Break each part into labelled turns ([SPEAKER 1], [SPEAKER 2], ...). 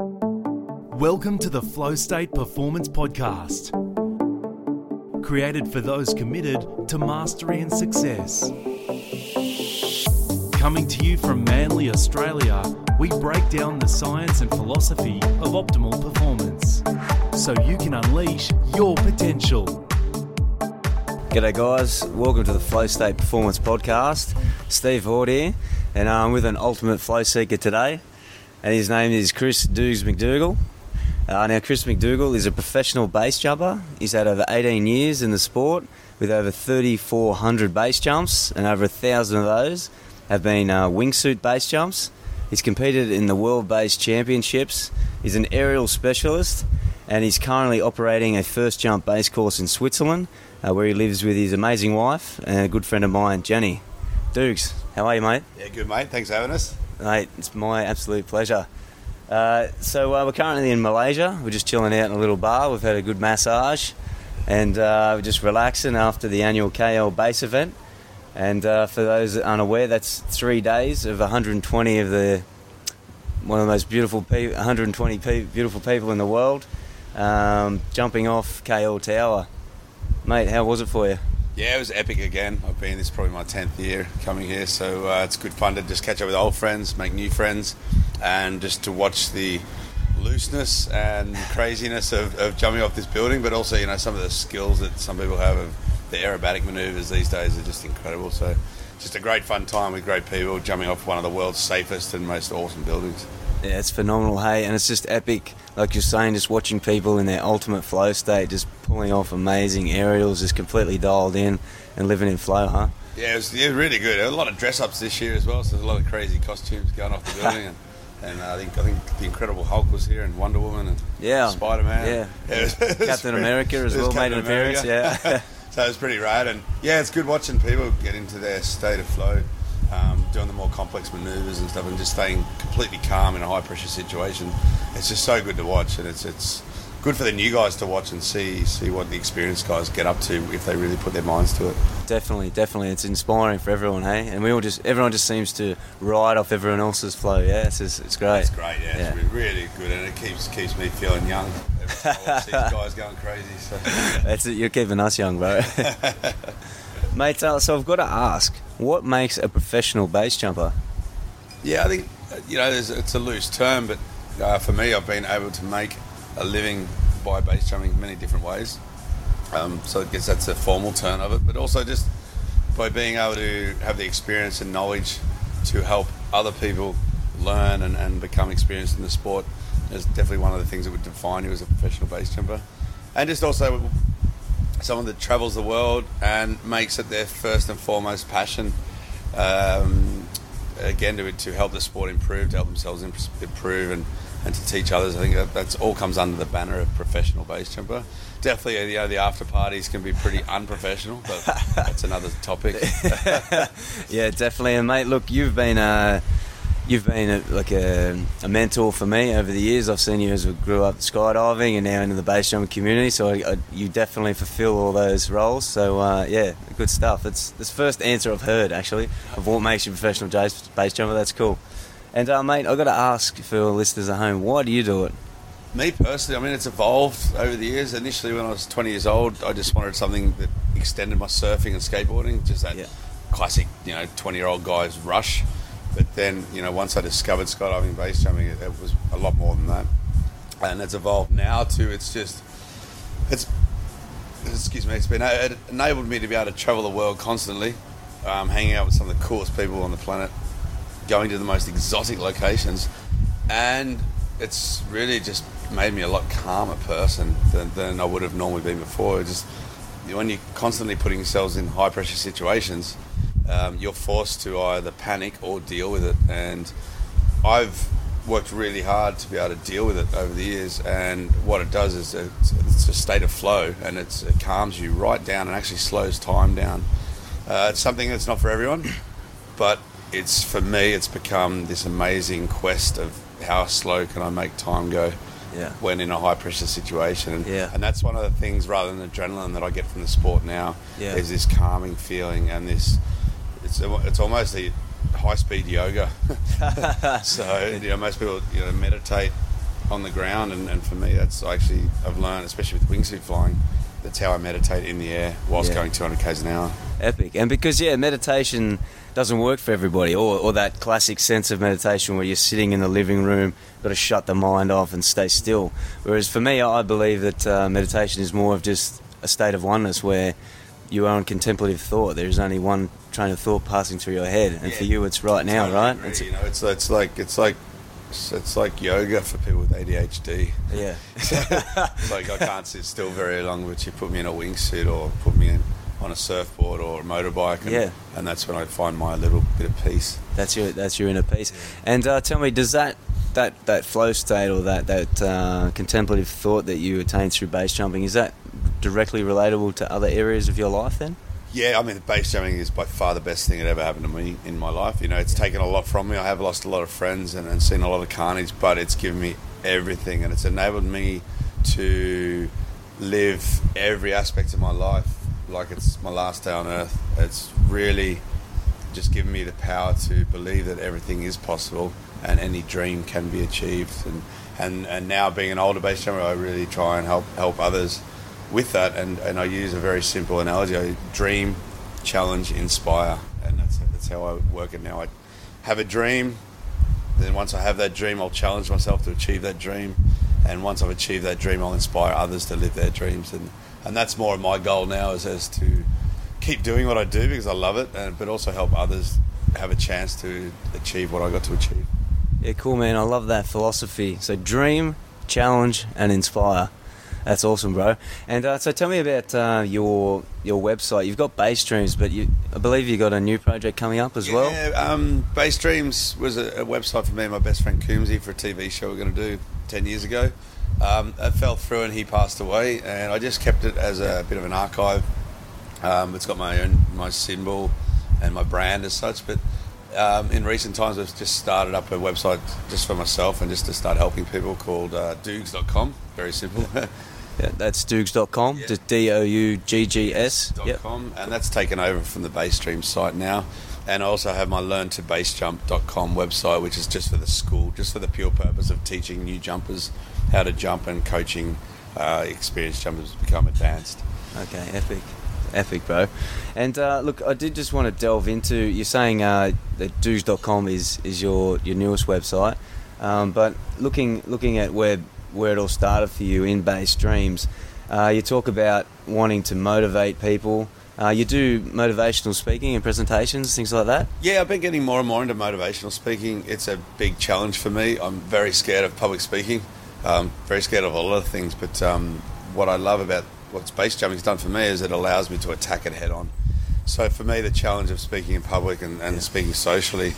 [SPEAKER 1] Welcome to the Flow State Performance Podcast. Created for those committed to mastery and success. Coming to you from Manly, Australia, we break down the science and philosophy of optimal performance so you can unleash your potential.
[SPEAKER 2] G'day, guys. Welcome to the Flow State Performance Podcast. Steve Hord here, and uh, I'm with an ultimate flow seeker today, and his name is Chris Douggs McDougall. Uh, now, Chris McDougall is a professional base jumper. He's had over 18 years in the sport with over 3,400 base jumps, and over a thousand of those have been uh, wingsuit base jumps. He's competed in the World Base Championships. He's an aerial specialist, and he's currently operating a first jump base course in Switzerland, uh, where he lives with his amazing wife and a good friend of mine, Jenny. Douggs, how are you, mate?
[SPEAKER 3] Yeah, good mate. Thanks for having us.
[SPEAKER 2] Mate, it's my absolute pleasure. Uh, so uh, we're currently in Malaysia. We're just chilling out in a little bar. We've had a good massage, and uh, we're just relaxing after the annual KL base event. And uh, for those that aren't aware, that's three days of 120 of the one of the most beautiful people, 120 pe- beautiful people in the world, um, jumping off KL Tower. Mate, how was it for you?
[SPEAKER 3] Yeah, it was epic again. I've been this is probably my tenth year coming here, so uh, it's good fun to just catch up with old friends, make new friends, and just to watch the looseness and craziness of, of jumping off this building, but also you know some of the skills that some people have of the aerobatic manoeuvres these days are just incredible. So just a great fun time with great people jumping off one of the world's safest and most awesome buildings.
[SPEAKER 2] Yeah, it's phenomenal, hey, and it's just epic. Like you're saying, just watching people in their ultimate flow state, just pulling off amazing aerials, just completely dialed in and living in flow, huh?
[SPEAKER 3] Yeah, it was, yeah, really good. A lot of dress ups this year as well, so there's a lot of crazy costumes going off the building. and, and uh, I think I think the Incredible Hulk was here, and Wonder Woman, and
[SPEAKER 2] Yeah.
[SPEAKER 3] Spider Man,
[SPEAKER 2] Yeah. Captain America as well made an appearance, yeah.
[SPEAKER 3] so it was pretty rad, and yeah, it's good watching people get into their state of flow, um, doing the more complex manoeuvres and stuff, and just staying completely calm in a high pressure situation. It's just so good to watch, and it's it's good for the new guys to watch and see see what the experienced guys get up to if they really put their minds to it.
[SPEAKER 2] Definitely, definitely. It's inspiring for everyone, hey? And we all just, everyone just seems to ride off everyone else's flow, yeah? It's, just, it's great.
[SPEAKER 3] It's great, yeah, It's re- really good, and it keeps keeps me feeling young. Every time I watch these guys going crazy. So.
[SPEAKER 2] That's it, you're keeping us young, bro. Mate, so I've got to ask, what makes a professional base jumper?
[SPEAKER 3] Yeah, I think you know it's a loose term, but uh, for me, I've been able to make a living by base jumping in many different ways. Um, so I guess that's a formal term of it, but also just by being able to have the experience and knowledge to help other people learn and, and become experienced in the sport is definitely one of the things that would define you as a professional base jumper. And just also someone that travels the world and makes it their first and foremost passion. Um, again, to, to help the sport improve, to help themselves improve, and, and to teach others. I think that that's all comes under the banner of professional base jumper. Definitely, you know, the after parties can be pretty unprofessional, but that's another topic.
[SPEAKER 2] yeah, definitely. And mate, look, you've been uh, you've been a, like a, a mentor for me over the years. I've seen you as we grew up skydiving and now into the base jumping community. So I, I, you definitely fulfil all those roles. So uh, yeah, good stuff. It's the first answer I've heard actually of what makes you a professional base, base jumper. That's cool. And uh, mate, I've got to ask for listeners at home, why do you do it?
[SPEAKER 3] Me personally, I mean, it's evolved over the years. Initially, when I was 20 years old, I just wanted something that extended my surfing and skateboarding, just that
[SPEAKER 2] Yeah.
[SPEAKER 3] classic, you know, 20 year old guy's rush. But then, you know, once I discovered skydiving, base jumping, it, it was a lot more than that. And it's evolved now to it's just, it's, excuse me, it's been it enabled me to be able to travel the world constantly, um, hanging out with some of the coolest people on the planet, going to the most exotic locations, and it's really just made me a lot calmer person than, than I would have normally been before. It just when you're constantly putting yourselves in high pressure situations, um, you're forced to either panic or deal with it. And I've worked really hard to be able to deal with it over the years. And what it does is it's, it's a state of flow, and it's, it calms you right down and actually slows time down. Uh, it's something that's not for everyone, but it's for me. It's become this amazing quest of how slow can I make time go
[SPEAKER 2] Yeah.
[SPEAKER 3] when in a high pressure situation. And,
[SPEAKER 2] Yeah.
[SPEAKER 3] and that's one of the things, rather than adrenaline, that I get from the sport now.
[SPEAKER 2] Yeah.
[SPEAKER 3] Is this calming feeling and this. It's it's almost a high speed yoga. so you know, most people you know meditate on the ground, and, and for me, that's actually I've learned, especially with wingsuit flying, that's how I meditate in the air whilst
[SPEAKER 2] Yeah.
[SPEAKER 3] going 200 k's an hour.
[SPEAKER 2] Epic. And because, yeah, meditation doesn't work for everybody, or, or that classic sense of meditation where you're sitting in the living room, got to shut the mind off and stay still. Whereas for me, I believe that uh, meditation is more of just a state of oneness where you are in contemplative thought. There's only one train of thought passing through your head, and for you, it's right now, right?
[SPEAKER 3] agree,
[SPEAKER 2] It's,
[SPEAKER 3] you know, it's it's like it's like it's like yoga for people with ADHD.
[SPEAKER 2] yeah.
[SPEAKER 3] It's like I can't sit still very long, but you put me in a wingsuit or put me in on a surfboard or a motorbike, and,
[SPEAKER 2] Yeah.
[SPEAKER 3] and that's when I find my little bit of peace.
[SPEAKER 2] That's your that's your inner peace. And uh, tell me, does that that that flow state or that that uh, contemplative thought that you attain through base jumping is that directly relatable to other areas of your life? Then,
[SPEAKER 3] Yeah, I mean, the base jumping is by far the best thing that ever happened to me in my life. You know, it's taken a lot from me. I have lost a lot of friends and, and seen a lot of carnage, but it's given me everything and it's enabled me to live every aspect of my life like it's my last day on earth. It's really just given me the power to believe that everything is possible and any dream can be achieved. And, and, and now being an older base jumper, I really try and help help others with that. And, and I use a very simple analogy: I dream, challenge, inspire, and that's that's how I work it now. I have a dream, then once I have that dream, I'll challenge myself to achieve that dream, and once I've achieved that dream, I'll inspire others to live their dreams. And and that's more of my goal now is as to keep doing what I do because I love it, and, but also help others have a chance to achieve what I got to achieve.
[SPEAKER 2] yeah, cool, man. I love that philosophy. So, dream, challenge, and inspire. That's awesome, bro. And uh, so, tell me about uh, your your website. You've got Base Dreams, but you I believe you got a new project coming up as well.
[SPEAKER 3] Yeah, um, Base Dreams was a, a website for me and my best friend Coombsy for a TV show we are going to do 10 years ago. Um, it fell through and he passed away, and I just kept it as a bit of an archive. Um, it's got my own my symbol and my brand as such, but um, in recent times I've just started up a website just for myself and just to start helping people called uh, Douggs.com. Very simple.
[SPEAKER 2] Yeah, that's Douggs.com,
[SPEAKER 3] Yeah.
[SPEAKER 2] D O U G G S. Yep.
[SPEAKER 3] com, and that's taken over from the Base Dreams site now. And I also have my learntobasejump.com website, which is just for the school, just for the pure purpose of teaching new jumpers how to jump and coaching uh, experienced jumpers to become advanced.
[SPEAKER 2] Okay, epic. Epic, bro. And uh, look, I did just want to delve into. You're saying uh, that Douggs.com is, is your, your newest website, um, but looking looking at where where it all started for you in base dreams, uh, you talk about wanting to motivate people. Uh, you do motivational speaking and presentations, things like that.
[SPEAKER 3] Yeah, I've been getting more and more into motivational speaking. It's a big challenge for me. I'm very scared of public speaking, um, very scared of a lot of things. But um, what I love about what base jumping's done for me is it allows me to attack it head on. So for me, the challenge of speaking in public and, and speaking socially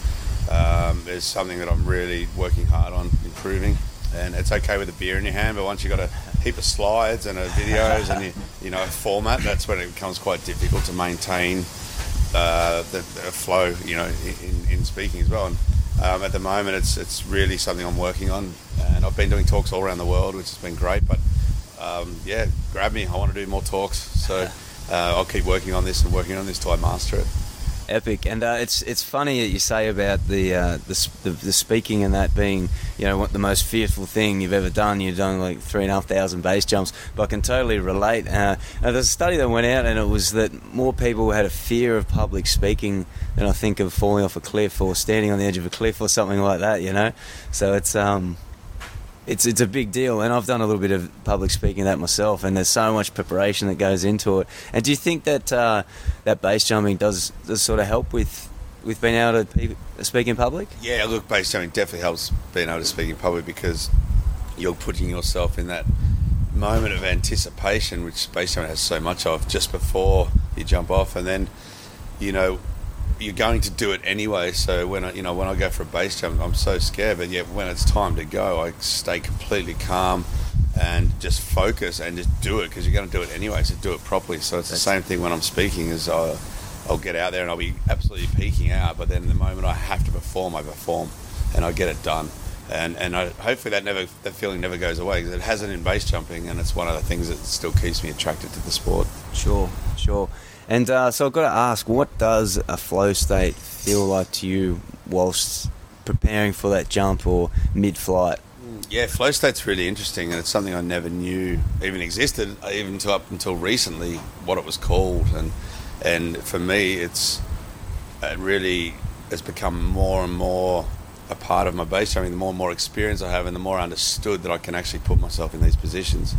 [SPEAKER 3] um, is something that I'm really working hard on improving. And it's okay with a beer in your hand, but once you've got a heap of slides and videos and you, you know a format, that's when it becomes quite difficult to maintain uh, the, the flow, you know, in, in speaking as well. And um, at the moment, it's it's really something I'm working on, and I've been doing talks all around the world, which has been great. But um, yeah, grab me. I want to do more talks, so uh, I'll keep working on this and working on this till I master it.
[SPEAKER 2] Epic, and uh, it's it's funny that you say about the, uh, the the the speaking and that being you know the most fearful thing you've ever done. You've done like three and a half thousand base jumps, but I can totally relate. Uh, uh, there's a study that went out, and it was that more people had a fear of public speaking than I think of falling off a cliff or standing on the edge of a cliff or something like that. You know, so it's um it's it's a big deal, and I've done a little bit of public speaking that myself, and there's so much preparation that goes into it. And do you think that uh, that base jumping does does sort of help with with being able to speak in public?
[SPEAKER 3] Yeah, look, base jumping definitely helps being able to speak in public because you're putting yourself in that moment of anticipation, which base jumping has so much of, just before you jump off, and then you know you're going to do it anyway. So when I, you know when I go for a base jump, I'm so scared, but yet when it's time to go, I stay completely calm and just focus and just do it because you're going to do it anyway. So do it properly. So it's the same thing when I'm speaking. Is I'll, I'll get out there and I'll be absolutely peaking out, but then the moment I have to perform, I perform and I get it done. And and I, hopefully that never that feeling never goes away because it hasn't in base jumping, and it's one of the things that still keeps me attracted to the sport.
[SPEAKER 2] Sure, sure. And uh, so I've got to ask, what does a flow state feel like to you whilst preparing for that jump or mid-flight?
[SPEAKER 3] Yeah, flow state's really interesting, and it's something I never knew even existed, even to up until recently, what it was called. And and for me, it's it really has become more and more a part of my base jumping. The more and more experience I have, and the more I understood that I can actually put myself in these positions.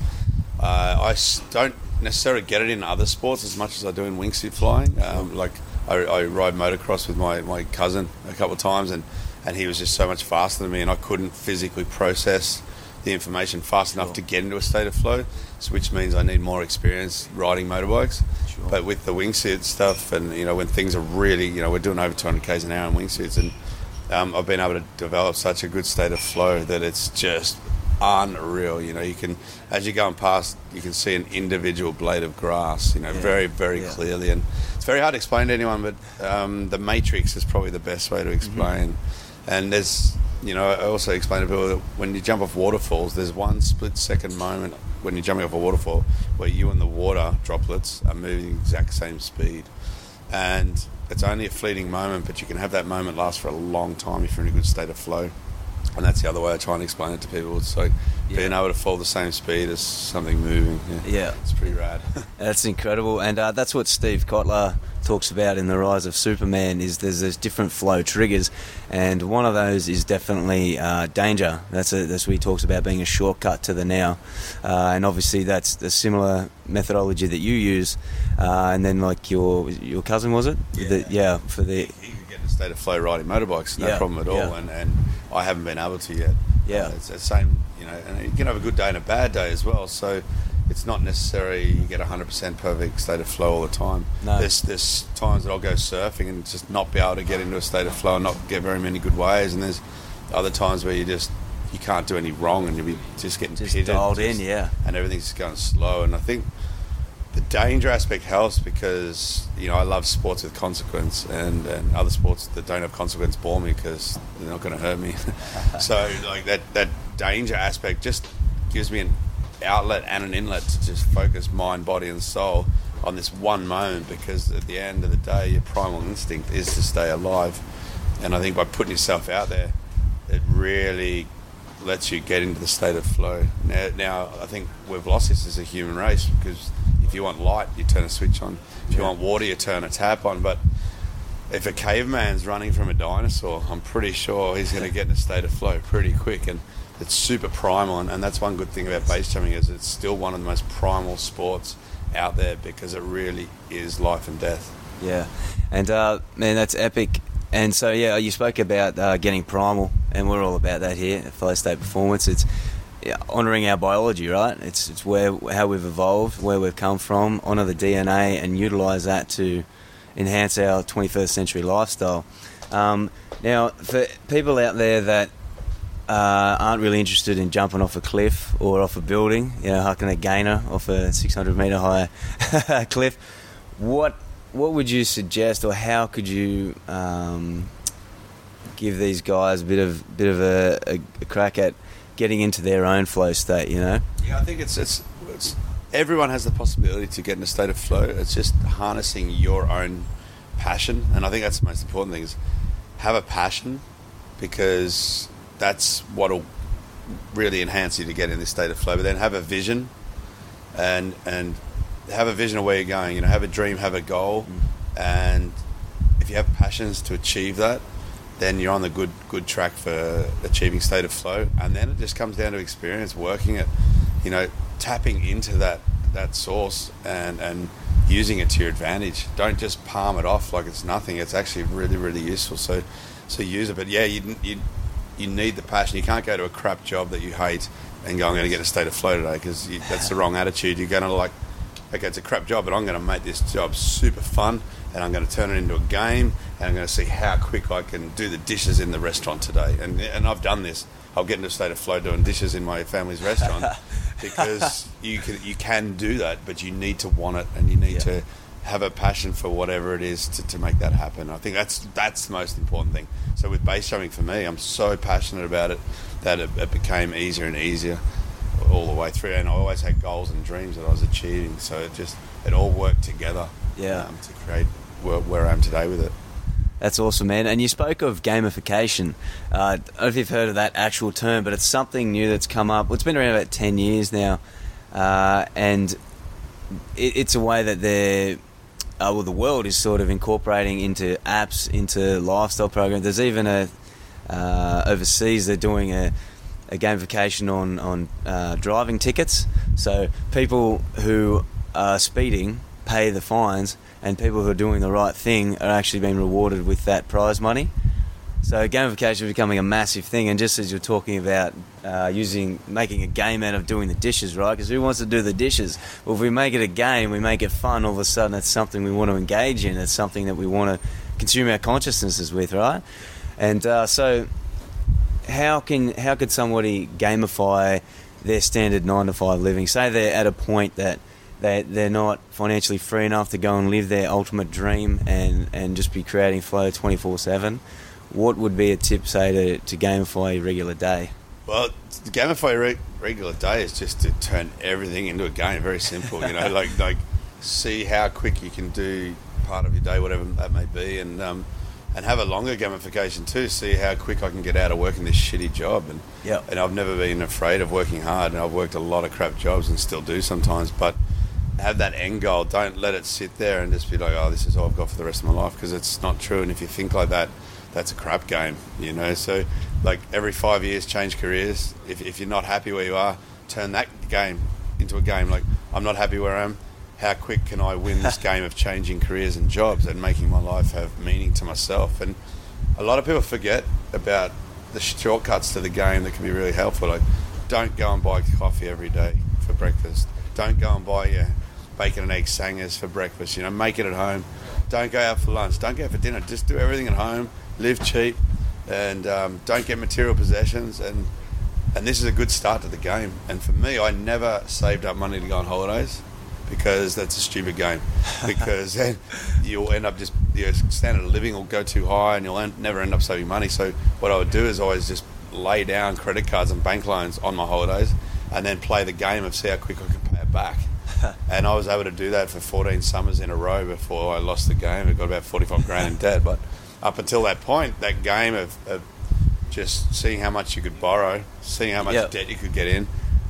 [SPEAKER 3] Uh, I don't necessarily get it in other sports as much as I do in wingsuit flying. Um, like I, I ride motocross with my, my cousin a couple of times, and, and he was just so much faster than me, and I couldn't physically process the information fast enough to get into a state of flow, so which means I need more experience riding motorbikes.
[SPEAKER 2] Sure.
[SPEAKER 3] But with the wingsuit stuff, and you know when things are really, you know, we're doing over 200 k's an hour in wingsuits, and um, I've been able to develop such a good state of flow that it's just unreal. You know, you can as you're going past, you can see an individual blade of grass. You know,
[SPEAKER 2] Yeah.
[SPEAKER 3] very very
[SPEAKER 2] Yeah.
[SPEAKER 3] clearly, and it's very hard to explain to anyone. But um, the matrix is probably the best way to explain. And there's, you know, I also explain to people that when you jump off waterfalls, there's one split second moment when you're jumping off a waterfall where you and the water droplets are moving the exact same speed. And it's only a fleeting moment, but you can have that moment last for a long time if you're in a good state of flow. And that's the other way I try and explain it to people. It's like
[SPEAKER 2] Yeah.
[SPEAKER 3] being able to fall the same speed as something moving.
[SPEAKER 2] Yeah.
[SPEAKER 3] It's pretty rad.
[SPEAKER 2] That's incredible, and uh, that's what Steve Kotler talks about in the Rise of Superman. Is there's there's different flow triggers, and one of those is definitely uh, danger. That's a, that's what he talks about being a shortcut to the now, uh, and obviously that's the similar methodology that you use. Uh, and then like your your cousin was it?
[SPEAKER 3] Yeah.
[SPEAKER 2] The- yeah. For the
[SPEAKER 3] he could get in a state of flow riding motorbikes, no
[SPEAKER 2] Yeah,
[SPEAKER 3] problem at all.
[SPEAKER 2] yeah.
[SPEAKER 3] And, and I haven't been able to yet.
[SPEAKER 2] Yeah.
[SPEAKER 3] Uh, it's the same, you know, and you can have a good day and a bad day as well. So it's not necessarily you get a 100% perfect state of flow all the time.
[SPEAKER 2] No.
[SPEAKER 3] There's, there's times that I'll go surfing and just not be able to get into a state of flow and not get very many good waves. And there's other times where you just, you can't do any wrong and you'll be just getting
[SPEAKER 2] Just
[SPEAKER 3] pitted.
[SPEAKER 2] dialed
[SPEAKER 3] just-
[SPEAKER 2] in, yeah.
[SPEAKER 3] And everything's going slow. And I think the danger aspect helps because you know I love sports with consequence, and, and other sports that don't have consequence bore me because they're not going to hurt me. so like that that danger aspect just gives me an outlet and an inlet to just focus mind, body, and soul on this one moment because at the end of the day, your primal instinct is to stay alive, and I think by putting yourself out there, it really lets you get into the state of flow. Now, now I think we've lost this as a human race because if you want light, you turn a switch on. If you
[SPEAKER 2] Yeah.
[SPEAKER 3] want water, you turn a tap on. But if a caveman's running from a dinosaur, I'm pretty sure he's going to get in a state of flow pretty quick. And it's super primal. And, and that's one good thing about base jumping is it's still one of the most primal sports out there because it really is life and death.
[SPEAKER 2] Yeah, and uh, man, that's epic. And so yeah, you spoke about uh, getting primal, and we're all about that here at Flow State Performance. It's yeah, honouring our biology, right? It's it's where how we've evolved, where we've come from, honour the DNA, and utilise that to enhance our 21st century lifestyle. Um, now, for people out there that uh, aren't really interested in jumping off a cliff or off a building, you know, hucking a gainer off a 600 metre high cliff, what what would you suggest, or how could you um, give these guys a bit of bit of a, a, a crack at getting into their own flow state? You know,
[SPEAKER 3] Yeah, I think it's, it's it's everyone has the possibility to get in a state of flow. It's just harnessing your own passion, and I think that's the most important thing: is have a passion because that's what'll really enhance you to get in this state of flow. But then have a vision, and and have a vision of where you're going. You know, have a dream, have a goal, mm. and if you have passions to achieve that, then you're on the good good track for achieving state of flow. And then it just comes down to experience, working it, you know, tapping into that that source and and using it to your advantage. Don't just palm it off like it's nothing. It's actually really really useful. So so use it. But yeah, you you you need the passion. You can't go to a crap job that you hate and go, I'm going to get in a state of flow today because that's the wrong attitude. You're going to like okay, it's a crap job, but I'm going to make this job super fun and I'm going to turn it into a game and I'm going to see how quick I can do the dishes in the restaurant today. And, and I've done this. I'll get into a state of flow doing dishes in my family's restaurant because you can, you can do that, but you need to want it and you need
[SPEAKER 2] Yeah.
[SPEAKER 3] to have a passion for whatever it is to, to make that happen. I think that's that's the most important thing. So with base jumping for me, I'm so passionate about it that it, it became easier and easier all the way through. And I always had goals and dreams that I was achieving. So it just it all worked together.
[SPEAKER 2] Yeah.
[SPEAKER 3] um, to create where, where I am today with it.
[SPEAKER 2] That's awesome, man. And you spoke of gamification. Uh, I don't know if you've heard of that actual term, but it's something new that's come up. Well, it's been around about 10 years now. Uh, and it, it's a way that they're, uh, well, the world is sort of incorporating into apps, into lifestyle programs. There's even a, uh, overseas, they're doing a, a gamification on, on uh, driving tickets. So people who are speeding pay the fines and people who are doing the right thing are actually being rewarded with that prize money. So gamification is becoming a massive thing, and just as you're talking about uh, using making a game out of doing the dishes, right? Because who wants to do the dishes? Well, if we make it a game, we make it fun. All of a sudden, it's something we want to engage in. It's something that we want to consume our consciousnesses with, right? And uh, so, how can how could somebody gamify their standard nine to five living? Say they're at a point that they they're not financially free enough to go and live their ultimate dream and and just be creating flow 24/7 what would be a tip say to, to gamify a regular day
[SPEAKER 3] Well, to gamify a re- regular day is just to turn everything into a game. Very simple, you know, like like see how quick you can do part of your day, whatever that may be, and um, and have a longer gamification too. See how quick I can get out of working this shitty job, and
[SPEAKER 2] yeah,
[SPEAKER 3] and I've never been afraid of working hard, and I've worked a lot of crap jobs and still do sometimes, but have that end goal. Don't let it sit there and just be like, oh, this is all I've got for the rest of my life, because it's not true. And if you think like that, that's a crap game, you know. So, like every five years, change careers. If, if you're not happy where you are, turn that game into a game. Like I'm not happy where I am. How quick can I win this game of changing careers and jobs and making my life have meaning to myself? And a lot of people forget about the shortcuts to the game that can be really helpful. Like, don't go and buy coffee every day for breakfast. Don't go and buy your bacon and egg sangers for breakfast. You know, make it at home. Don't go out for lunch. Don't go out for dinner. Just do everything at home. Live cheap, and um, don't get material possessions. And and this is a good start to the game. And for me, I never saved up money to go on holidays because that's a stupid game. Because then you'll end up just your standard of living will go too high, and you'll end, never end up saving money. So what I would do is always just lay down credit cards and bank loans on my holidays, and then play the game of see how quick I can pay it back. and I was able to do that for 14 summers in a row before I lost the game. I got about 45 grand in debt, but up until that point, that game of, of just seeing how much you could borrow, seeing how much
[SPEAKER 2] Yep.
[SPEAKER 3] debt you could get in,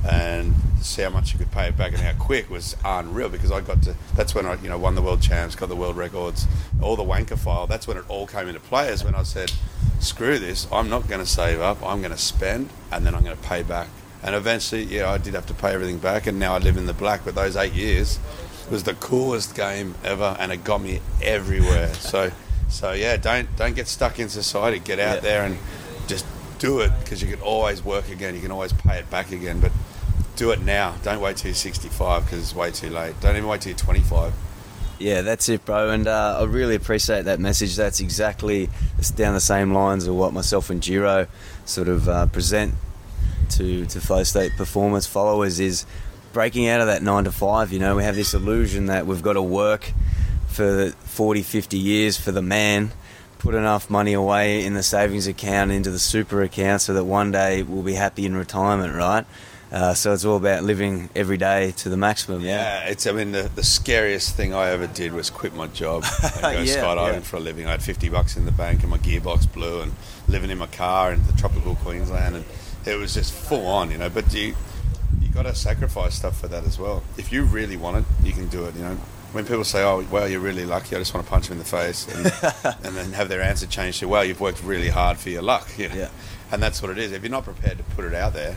[SPEAKER 3] and see how much you could pay it back and how quick was unreal. Because I got to that's when I you know won the world champs, got the world records, all the wanker file. That's when it all came into play. Is when I said, "Screw this! I'm not going to save up. I'm going to spend, and then I'm going to pay back." And eventually, yeah, I did have to pay everything back, and now I live in the black. But those eight years was the coolest game ever, and it got me everywhere. so, so yeah, don't don't get stuck in society. Get out
[SPEAKER 2] Yeah.
[SPEAKER 3] there and just do it because you can always work again. You can always pay it back again. But do it now. Don't wait till you're 65 because it's way too late. Don't even wait till you're 25.
[SPEAKER 2] Yeah, that's it, bro. And uh, I really appreciate that message. That's exactly down the same lines of what myself and Giro sort of uh, present to to flow state performance followers is breaking out of that nine to five. You know, we have this illusion that we've got to work for 40, 50 years for the man, put enough money away in the savings account into the super account so that one day we'll be happy in retirement, right? Uh, so it's all about living every day to the maximum.
[SPEAKER 3] Yeah, it's. I mean, the, the scariest thing I ever did was quit my job and go
[SPEAKER 2] Yeah,
[SPEAKER 3] skydiving
[SPEAKER 2] yeah.
[SPEAKER 3] for a living. I had 50 bucks in the bank and my gearbox blew and living in my car in the tropical Queensland and it was just full on, you know. But you you got to sacrifice stuff for that as well. If you really want it, you can do it. You know, when people say, "Oh, well, you're really lucky," I just want to punch them in the face and, and then have their answer changed to, "Well, you've worked really hard for your luck." You know?
[SPEAKER 2] Yeah.
[SPEAKER 3] And that's what it is. If you're not prepared to put it out there,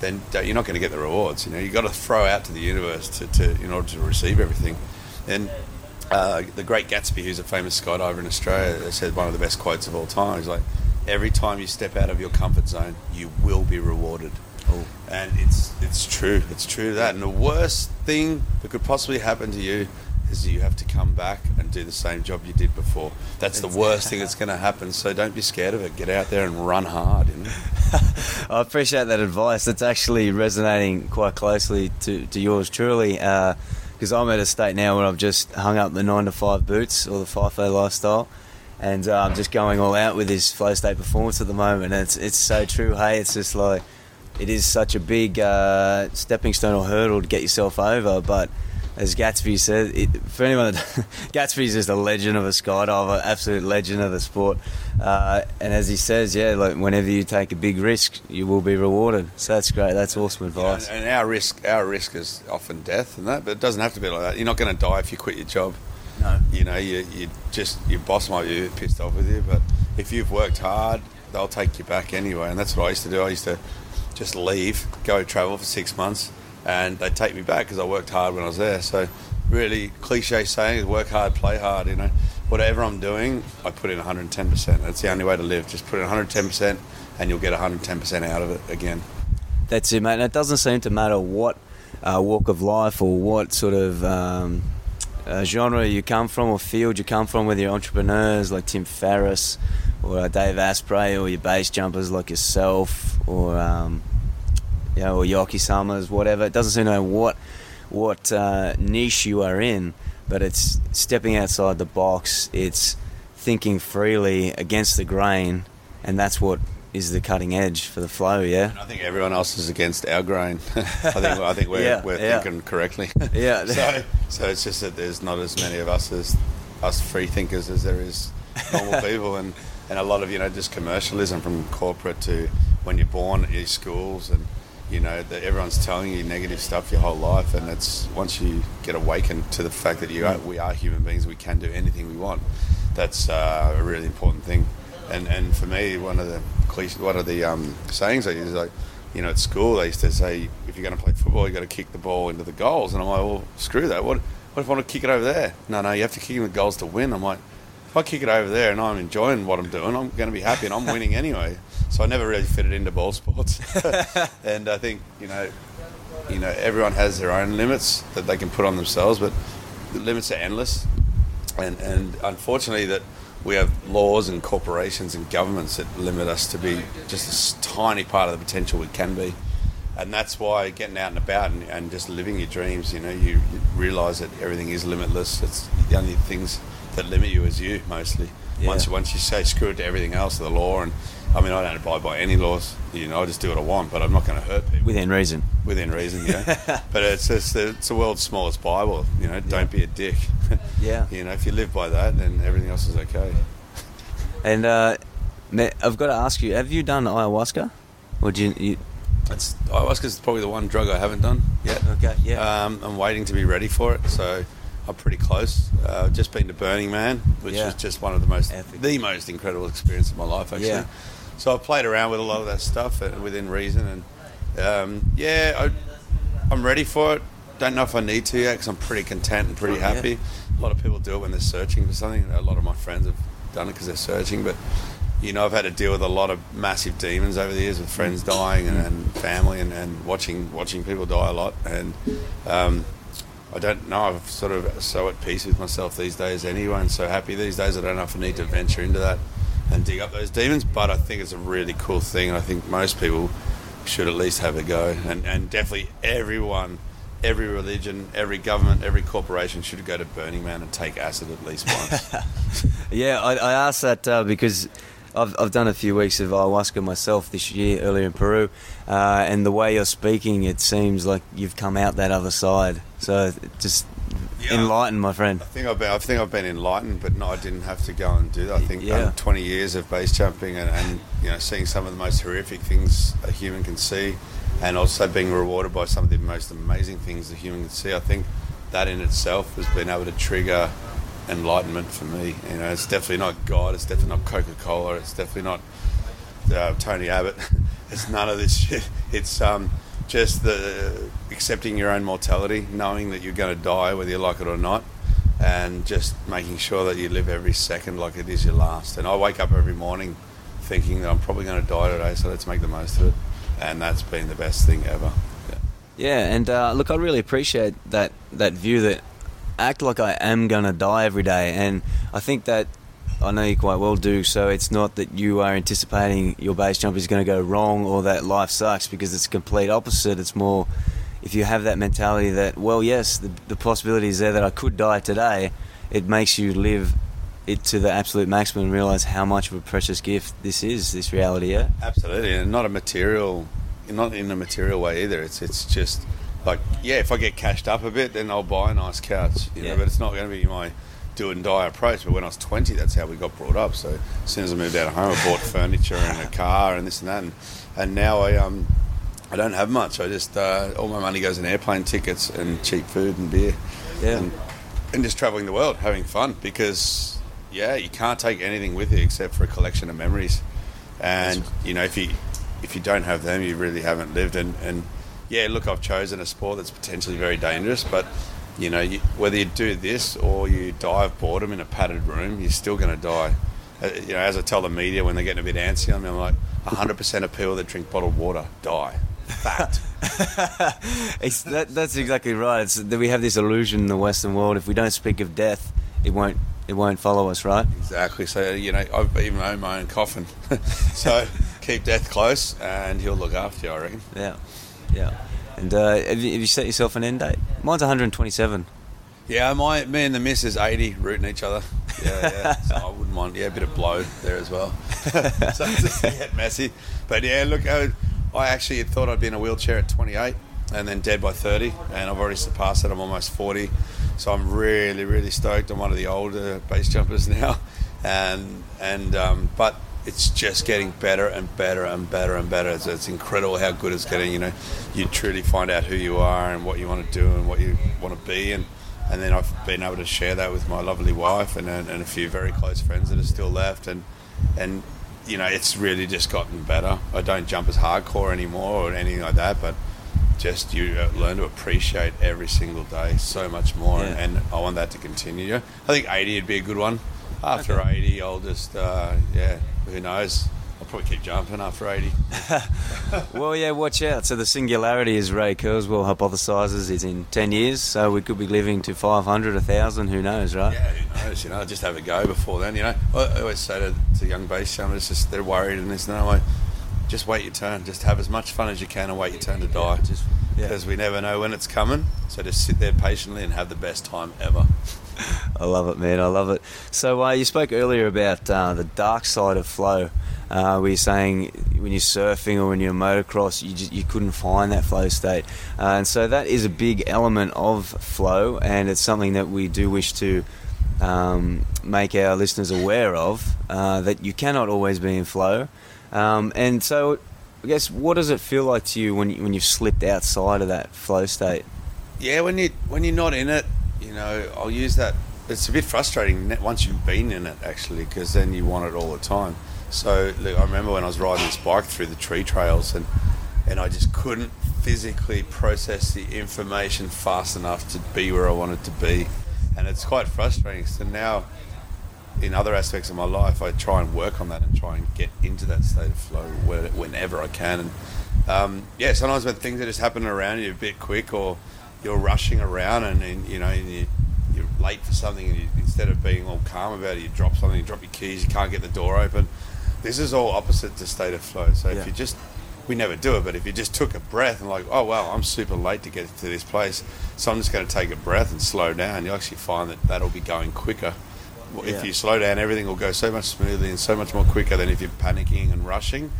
[SPEAKER 3] then you're not going to get the rewards. You know, you've got to throw out to the universe to, to in order to receive everything. And uh, the great Gatsby, who's a famous skydiver in Australia, said one of the best quotes of all time. He's like, "Every time you step out of your comfort zone, you will be rewarded."
[SPEAKER 2] Oh.
[SPEAKER 3] And it's it's true. It's true that. And the worst thing that could possibly happen to you is you have to come back and do the same job you did before. That's the worst thing that's going to happen. So don't be scared of it. Get out there and run hard. You know?
[SPEAKER 2] I appreciate that advice. It's actually resonating quite closely to, to yours truly. Because I'm at a state now where I've just hung up the nine to five boots or the FIFO lifestyle, and uh, I'm just going all out with this flow state performance at the moment. And it's it's so true. Hey, it's just like it is such a big uh, stepping stone or hurdle to get yourself over, but as Gatsby said, it, for anyone, that, Gatsby's just a legend of a skydiver, absolute legend of the sport. Uh, and as he says, yeah, like whenever you take a big risk, you will be rewarded. So that's great. That's awesome advice.
[SPEAKER 3] and, and our risk, our risk is often death and that, but it doesn't have to be like that. You're not going to die if you quit your job.
[SPEAKER 2] No.
[SPEAKER 3] You know, you, you just your boss might be pissed off with you, but if you've worked hard, they'll take you back anyway. And that's what I used to do. I used to just leave, go travel for six months, and they'd take me back because I worked hard when I was there. So, really, cliche saying is work hard, play hard. You know, whatever I'm doing, I put in 110%. That's the only way to live. Just put in 110%, and you'll get 110% out of it again.
[SPEAKER 2] That's it, mate. And it doesn't seem to matter what uh, walk of life or what sort of um, uh, genre you come from or field you come from, whether you're entrepreneurs like Tim Ferriss or uh, Dave Asprey or your base jumpers like yourself or um, you know, or Yoki Summers, whatever. It doesn't seem to matter what what uh, niche you are in, but it's stepping outside the box. It's thinking freely against the grain, and that's what is the cutting edge for the flow. Yeah.
[SPEAKER 3] And I think everyone else is against our grain. I think I think we're,
[SPEAKER 2] Yeah,
[SPEAKER 3] we're
[SPEAKER 2] yeah.
[SPEAKER 3] thinking correctly.
[SPEAKER 2] Yeah.
[SPEAKER 3] so so it's just that there's not as many of us as us free thinkers as there is normal people, and and a lot of you know just commercialism from corporate to when you're born at your schools and. You know that everyone's telling you negative stuff your whole life, and it's once you get awakened to the fact that you are, we are human beings, we can do anything we want. That's uh, a really important thing. And and for me, one of the cliche, one of the um, sayings I use is like, you know, at school they used to say, if you're going to play football, you got to kick the ball into the goals. And I'm like, well, screw that. What what if I want to kick it over there? No, no, you have to kick in the goals to win. I'm like, if I kick it over there and I'm enjoying what I'm doing, I'm going to be happy and I'm winning anyway. So I never really fitted into ball sports. and I think you know, you know, everyone has their own limits that they can put on themselves, but the limits are endless. And and unfortunately that we have laws and corporations and governments that limit us to be just a tiny part of the potential we can be. And that's why getting out and about and, and just living your dreams, you know, you realise that everything is limitless. It's the only things that limit you is you mostly.
[SPEAKER 2] Yeah.
[SPEAKER 3] Once once you say screw it to everything else, the law and I mean I don't abide by any laws. You know, I just do what I want, but I'm not going to hurt people
[SPEAKER 2] Within reason.
[SPEAKER 3] within reason, yeah. but it's just it's the world's smallest Bible. You know, don't be a dick.
[SPEAKER 2] Yeah.
[SPEAKER 3] you know, if you live by that, then everything else is okay.
[SPEAKER 2] And uh, I've got to ask you: Have you done ayahuasca? Or do you? you
[SPEAKER 3] It's ayahuasca's probably the one drug I haven't done yet.
[SPEAKER 2] okay. Yeah.
[SPEAKER 3] Um, I'm waiting to be ready for it, so I'm pretty close. Uh, I've just been to Burning Man, which
[SPEAKER 2] Yeah.
[SPEAKER 3] was just one of the most
[SPEAKER 2] Epic.
[SPEAKER 3] the most incredible experience of my life, actually.
[SPEAKER 2] Yeah.
[SPEAKER 3] So I've played around with a lot of that stuff uh, within reason, and um, yeah, I, I'm ready for it. Don't know if I need to yet because I'm pretty content and pretty
[SPEAKER 2] yeah.
[SPEAKER 3] happy. A lot of people do it when they're searching for something. A lot of my friends have done it because they're searching, but you know, I've had to deal with a lot of massive demons over the years with friends dying and, and family and, and watching watching people die a lot. And um, I don't know. I'm sort of so at peace with myself these days anyway, and so happy these days. I don't know if I need to venture into that and dig up those demons, but I think it's a really cool thing. I think most people should at least have a go, and and definitely everyone. Every religion, every government, every corporation should go to Burning Man and take acid at least once.
[SPEAKER 2] Yeah, I, I asked that uh, because I've, I've done a few weeks of ayahuasca myself this year, earlier in Peru, uh, and the way you're speaking, it seems like you've come out that other side. So just
[SPEAKER 3] Yeah.
[SPEAKER 2] enlighten, my friend.
[SPEAKER 3] I think I've been, I think I've been enlightened, but no, I didn't have to go and do that. I think
[SPEAKER 2] Yeah.
[SPEAKER 3] um, 20 years of base jumping and, and you know seeing some of the most horrific things a human can see, and also being rewarded by some of the most amazing things a human can see. I think that in itself has been able to trigger enlightenment for me. You know, it's definitely not God. It's definitely not Coca Cola. It's definitely not uh, Tony Abbott. it's none of this shit. It's um, just the accepting your own mortality, knowing that you're going to die whether you like it or not, and just making sure that you live every second like it is your last. And I wake up every morning thinking that I'm probably going to die today, so let's make the most of it. And that's been the best thing ever.
[SPEAKER 2] Yeah, and uh, look, I really appreciate that that view that act like I am gonna die every day, and I think that I know you quite well do. So it's not that you are anticipating your base jump is going to go wrong or that life sucks because it's complete opposite. It's more if you have that mentality that well, yes, the, the possibility is there that I could die today. It makes you live it to the absolute maximum and realize how much of a precious gift this is. This reality, yeah.
[SPEAKER 3] Absolutely, and not a material, not in a material way either. It's it's just like yeah, if I get cashed up a bit, then I'll buy a nice couch. You
[SPEAKER 2] Yeah.
[SPEAKER 3] know, but it's not going to be my do and die approach. But when I was 20, that's how we got brought up. So as soon as I moved out of home, I bought furniture and a car and this and that. And, and now I um I don't have much. I just uh, all my money goes in airplane tickets and cheap food and beer.
[SPEAKER 2] Yeah.
[SPEAKER 3] And, and just traveling the world, having fun because yeah, you can't take anything with you except for a collection of memories. And you know, if you if you don't have them, you really haven't lived. And, and yeah, look, I've chosen a sport that's potentially very dangerous, but you know, you, whether you do this or you die of boredom in a padded room, you're still going to die. Uh, you know, as I tell the media when they're getting a bit antsy on me, I'm like, 100% of people that drink bottled water die. Fact.
[SPEAKER 2] It's, that, that's exactly right. It's that we have this illusion in the Western world. If we don't speak of death, it won't it won't follow us, right?
[SPEAKER 3] exactly. So you know, I've even owned my own coffin. so keep death close, and he'll look after you. I reckon.
[SPEAKER 2] Yeah, yeah. And uh, have, you, have you set yourself an end date? Mine's 127.
[SPEAKER 3] Yeah, my me and the miss is 80, rooting each other. Yeah, yeah. so I wouldn't mind. Yeah, a bit of blow there as well. so it's just get messy. But yeah, look, I, I actually had thought I'd be in a wheelchair at 28 and then dead by 30, and I've already surpassed it. I'm almost 40. So I'm really, really stoked. I'm one of the older base jumpers now, and and um, but it's just getting better and better and better and better. It's, it's incredible how good it's getting. You know, you truly find out who you are and what you want to do and what you want to be, and and then I've been able to share that with my lovely wife and, and, and a few very close friends that are still left, and and you know it's really just gotten better. I don't jump as hardcore anymore or anything like that, but just you uh, learn to appreciate every single day so much more,
[SPEAKER 2] Yeah.
[SPEAKER 3] and, and I want that to continue. I think 80 would be a good one. After 80, I'll just uh, yeah, who knows? I'll probably keep jumping after 80.
[SPEAKER 2] Well, yeah, watch out. So the singularity, as Ray Kurzweil hypothesises, is in 10 years. So we could be living to 500, 1,000, who knows, right?
[SPEAKER 3] Yeah, who knows? You know, just have a go before then. You know, I, always say to, to young base jumpers, just they're worried and there's no way. Just wait your turn. Just have as much fun as you can and wait your turn to die.
[SPEAKER 2] Just, yeah.
[SPEAKER 3] Because we never know when it's coming. So just sit there patiently and have the best time ever.
[SPEAKER 2] I love it, man. I love it. So uh, you spoke earlier about uh, the dark side of flow. Uh, were you saying when you're surfing or when you're motocross, you just, you couldn't find that flow state, uh, and so that is a big element of flow, and it's something that we do wish to um, make our listeners aware of uh, that you cannot always be in flow, um, and so I guess what does it feel like to you when you, when you've slipped outside of that flow state?
[SPEAKER 3] Yeah, when you when you're not in it, you know, I'll use that. It's a bit frustrating once you've been in it actually, because then you want it all the time. So look, I remember when I was riding this bike through the tree trails, and and I just couldn't physically process the information fast enough to be where I wanted to be, and it's quite frustrating. So now, in other aspects of my life, I try and work on that and try and get into that state of flow whenever I can. And um, yeah, sometimes when things are just happening around you a bit quick, or you're rushing around and, and you know and you, you're late for something, and you, instead of being all calm about it, you drop something, you drop your keys, you can't get the door open. This is all opposite to state of flow. So
[SPEAKER 2] Yeah.
[SPEAKER 3] if you just we never do it, but if you just took a breath and like, oh wow, I'm super late to get to this place, so I'm just going to take a breath and slow down. You'll actually find that that'll be going quicker.
[SPEAKER 2] Yeah.
[SPEAKER 3] If you slow down, everything will go so much smoother and so much more quicker than if you're panicking and rushing.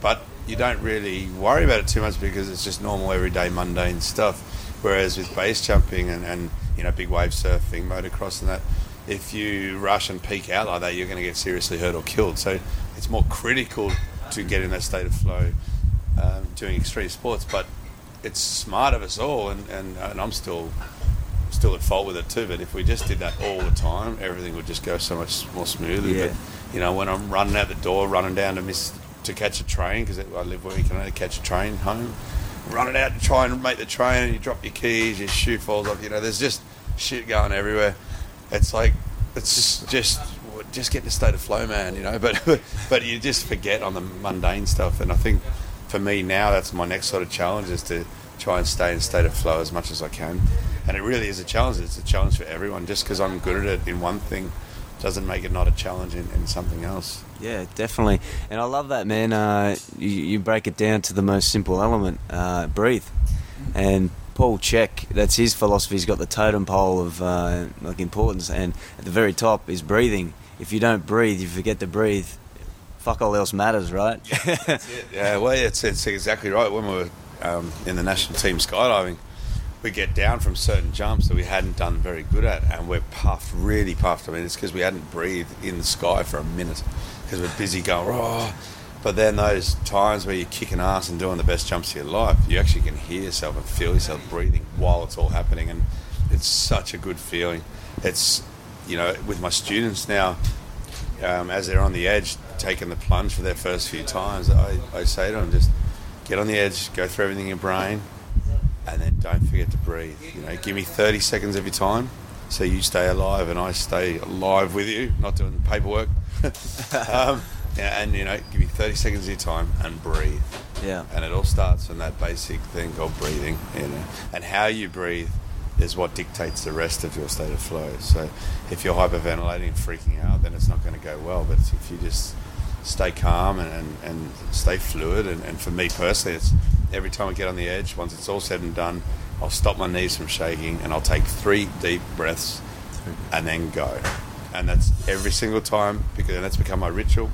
[SPEAKER 3] But you don't really worry about it too much because it's just normal, everyday, mundane stuff. Whereas with base jumping and, and you know big wave surfing, motocross, and that, if you rush and peak out like that, you're going to get seriously hurt or killed. So it's more critical to get in that state of flow um, doing extreme sports. But it's smart of us all, and, and, and I'm still still at fault with it too. But if we just did that all the time, everything would just go so much more smoothly.
[SPEAKER 2] Yeah.
[SPEAKER 3] But you know, when I'm running out the door, running down to miss to catch a train because I live where you can only catch a train home, running out to try and make the train, and you drop your keys, your shoe falls off. You know, there's just shit going everywhere. It's like it's just just just get in a state of flow, man. You know, but but you just forget on the mundane stuff. And I think for me now, that's my next sort of challenge is to try and stay in a state of flow as much as I can. And it really is a challenge. It's a challenge for everyone. Just because I'm good at it in one thing doesn't make it not a challenge in, in something else.
[SPEAKER 2] Yeah, definitely. And I love that, man. Uh, you, you break it down to the most simple element uh, breathe. And Paul Chek, that's his philosophy. He's got the totem pole of uh, like importance, and at the very top is breathing. If you don't breathe, you forget to breathe. Fuck all else matters, right?
[SPEAKER 3] Yeah, well, it's, it's exactly right. When we were um, in the national team skydiving, we get down from certain jumps that we hadn't done very good at, and we're puffed, really puffed. I mean, it's because we hadn't breathed in the sky for a minute because we're busy going, oh. But then those times where you're kicking ass and doing the best jumps of your life, you actually can hear yourself and feel yourself breathing while it's all happening, and it's such a good feeling. It's, you know, with my students now, um, as they're on the edge, taking the plunge for their first few times, I, I say to them, just get on the edge, go through everything in your brain, and then don't forget to breathe. You know, give me 30 seconds of your time so you stay alive and I stay alive with you, not doing paperwork. um, and you know, give me 30 seconds of your time and breathe.
[SPEAKER 2] Yeah.
[SPEAKER 3] And it all starts from that basic thing called breathing, you know. And how you breathe is what dictates the rest of your state of flow. So if you're hyperventilating and freaking out, then it's not going to go well. But if you just stay calm and, and, and stay fluid, and, and for me personally, it's every time I get on the edge, once it's all said and done, I'll stop my knees from shaking and I'll take three deep breaths and then go. And that's every single time because that's become my ritual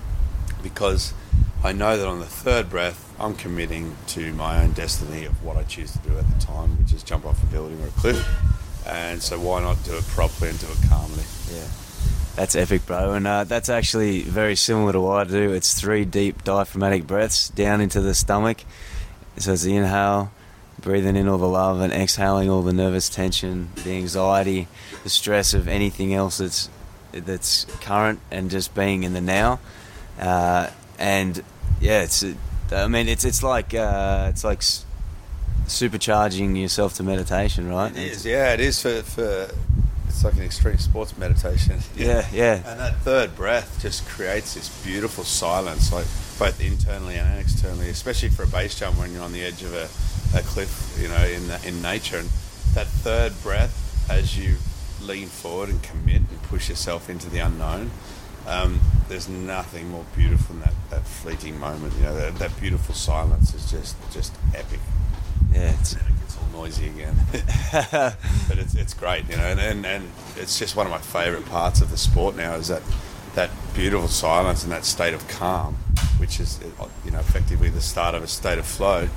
[SPEAKER 3] because I know that on the third breath I'm committing to my own destiny of what I choose to do at the time, which is jump off a building or a cliff. And so why not do it properly and do it calmly?
[SPEAKER 2] Yeah. That's epic, bro. And uh, that's actually very similar to what I do. It's three deep diaphragmatic breaths down into the stomach. So it's the inhale, breathing in all the love, and exhaling all the nervous tension, the anxiety, the stress of anything else that's that's current, and just being in the now. Uh, and yeah, it's. I mean, it's it's like uh, it's like supercharging yourself to meditation, right?
[SPEAKER 3] It is, yeah, it is for, for it's like an extreme sports meditation.
[SPEAKER 2] Yeah, yeah.
[SPEAKER 3] And that third breath just creates this beautiful silence, like both internally and externally, especially for a base jump when you're on the edge of a, a cliff, you know, in the, in nature. And that third breath, as you lean forward and commit and push yourself into the unknown, um, there's nothing more beautiful than that, that fleeting moment. You know, that, that beautiful silence is just just epic.
[SPEAKER 2] Yeah, it's,
[SPEAKER 3] And then it gets all noisy again. but it's, it's great, you know, and, and, and it's just one of my favourite parts of the sport now is that that beautiful silence and that state of calm, which is you know effectively the start of a state of flow.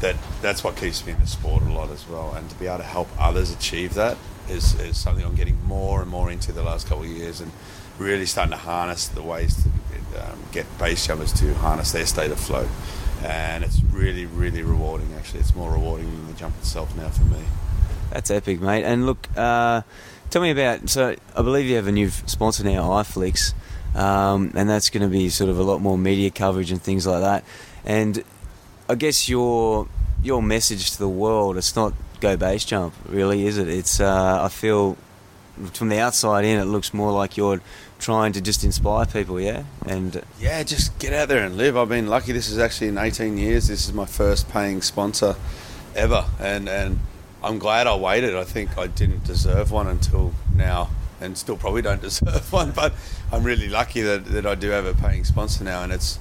[SPEAKER 3] That that's what keeps me in the sport a lot as well, and to be able to help others achieve that is, is something I'm getting more and more into the last couple of years, and really starting to harness the ways to um, get base jumpers to harness their state of flow, and it's really really rewarding. Actually, it's more rewarding than the jump itself now for me.
[SPEAKER 2] That's epic, mate. And look, uh, tell me about. So, I believe you have a new sponsor now, iFlix, um, and that's going to be sort of a lot more media coverage and things like that. And I guess your your message to the world, it's not go base jump, really, is it? It's uh, I feel from the outside in, it looks more like you're trying to just inspire people, yeah. And
[SPEAKER 3] Yeah, just get out there and live. I've been lucky. This is actually in 18 years. This is my first paying sponsor ever, and and I'm glad I waited. I think I didn't deserve one until now, and still probably don't deserve one. But I'm really lucky that, that I do have a paying sponsor now, and it's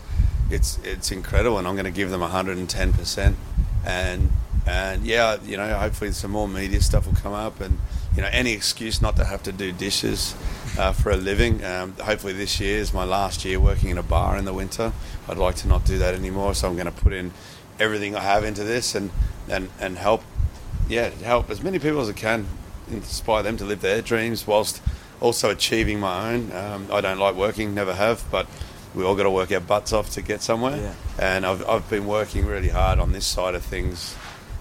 [SPEAKER 3] it's it's incredible. And I'm going to give them 110 percent. And and yeah, you know, hopefully some more media stuff will come up, and you know, any excuse not to have to do dishes uh, for a living. Um, hopefully, this year is my last year working in a bar in the winter. I'd like to not do that anymore, so I'm going to put in everything I have into this and and and help, yeah, help as many people as I can, inspire them to live their dreams whilst also achieving my own. Um, I don't like working, never have, but we all got to work our butts off to get somewhere.
[SPEAKER 2] Yeah.
[SPEAKER 3] And I've I've been working really hard on this side of things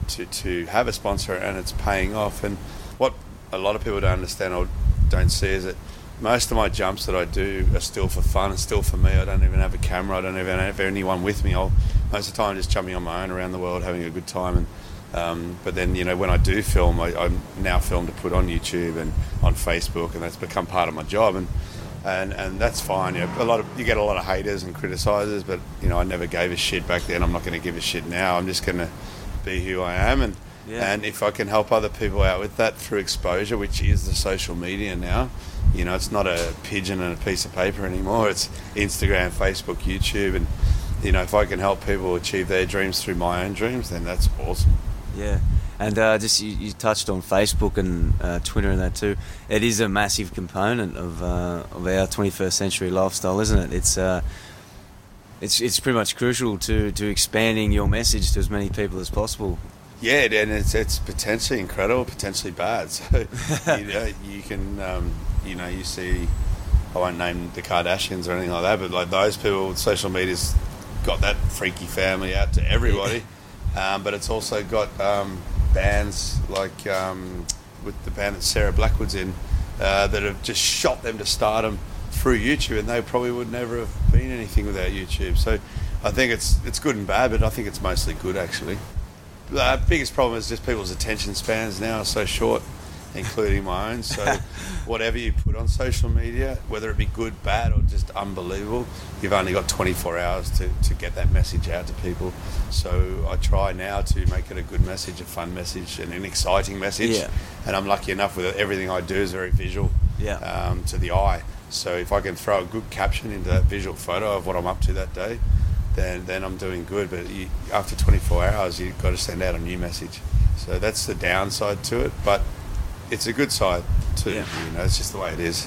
[SPEAKER 3] to to have a sponsor, and it's paying off. And what a lot of people don't understand or don't see is that most of my jumps that I do are still for fun and still for me. I don't even have a camera. I don't even have anyone with me. I'll most of the time I'm just jumping on my own around the world, having a good time. And um, but then you know when I do film, I, I'm now film to put on YouTube and on Facebook, and that's become part of my job. And and and that's fine. You know, a lot of you get a lot of haters and criticizers, but you know I never gave a shit back then. I'm not going to give a shit now. I'm just going to be who I am and.
[SPEAKER 2] Yeah.
[SPEAKER 3] And if I can help other people out with that through exposure, which is the social media now, you know, it's not a pigeon and a piece of paper anymore. It's Instagram, Facebook, YouTube, and you know, if I can help people achieve their dreams through my own dreams, then that's awesome.
[SPEAKER 2] Yeah, and uh, just you, you touched on Facebook and uh, Twitter and that too. It is a massive component of uh, of our 21st century lifestyle, isn't it? It's uh, it's it's pretty much crucial to to expanding your message to as many people as possible.
[SPEAKER 3] Yeah, and it's it's potentially incredible, potentially bad. So you, know, you can, um, you know, you see. I won't name the Kardashians or anything like that, but like those people, social media's got that freaky family out to everybody. Um, but it's also got um, bands like um, with the band that Sarah Blackwood's in uh, that have just shot them to stardom through YouTube, and they probably would never have been anything without YouTube. So I think it's it's good and bad, but I think it's mostly good actually. The uh, biggest problem is just people's attention spans now are so short, including my own. So whatever you put on social media, whether it be good, bad, or just unbelievable, you've only got 24 hours to, to get that message out to people. So I try now to make it a good message, a fun message, and an exciting message.
[SPEAKER 2] Yeah.
[SPEAKER 3] And I'm lucky enough with everything I do is very visual
[SPEAKER 2] Yeah.
[SPEAKER 3] um, to the eye. So if I can throw a good caption into that visual photo of what I'm up to that day, then then I'm doing good. But you, after 24 hours, you've got to send out a new message. So that's the downside to it, but it's a good side too.
[SPEAKER 2] Yeah.
[SPEAKER 3] You know, it's just the way it is.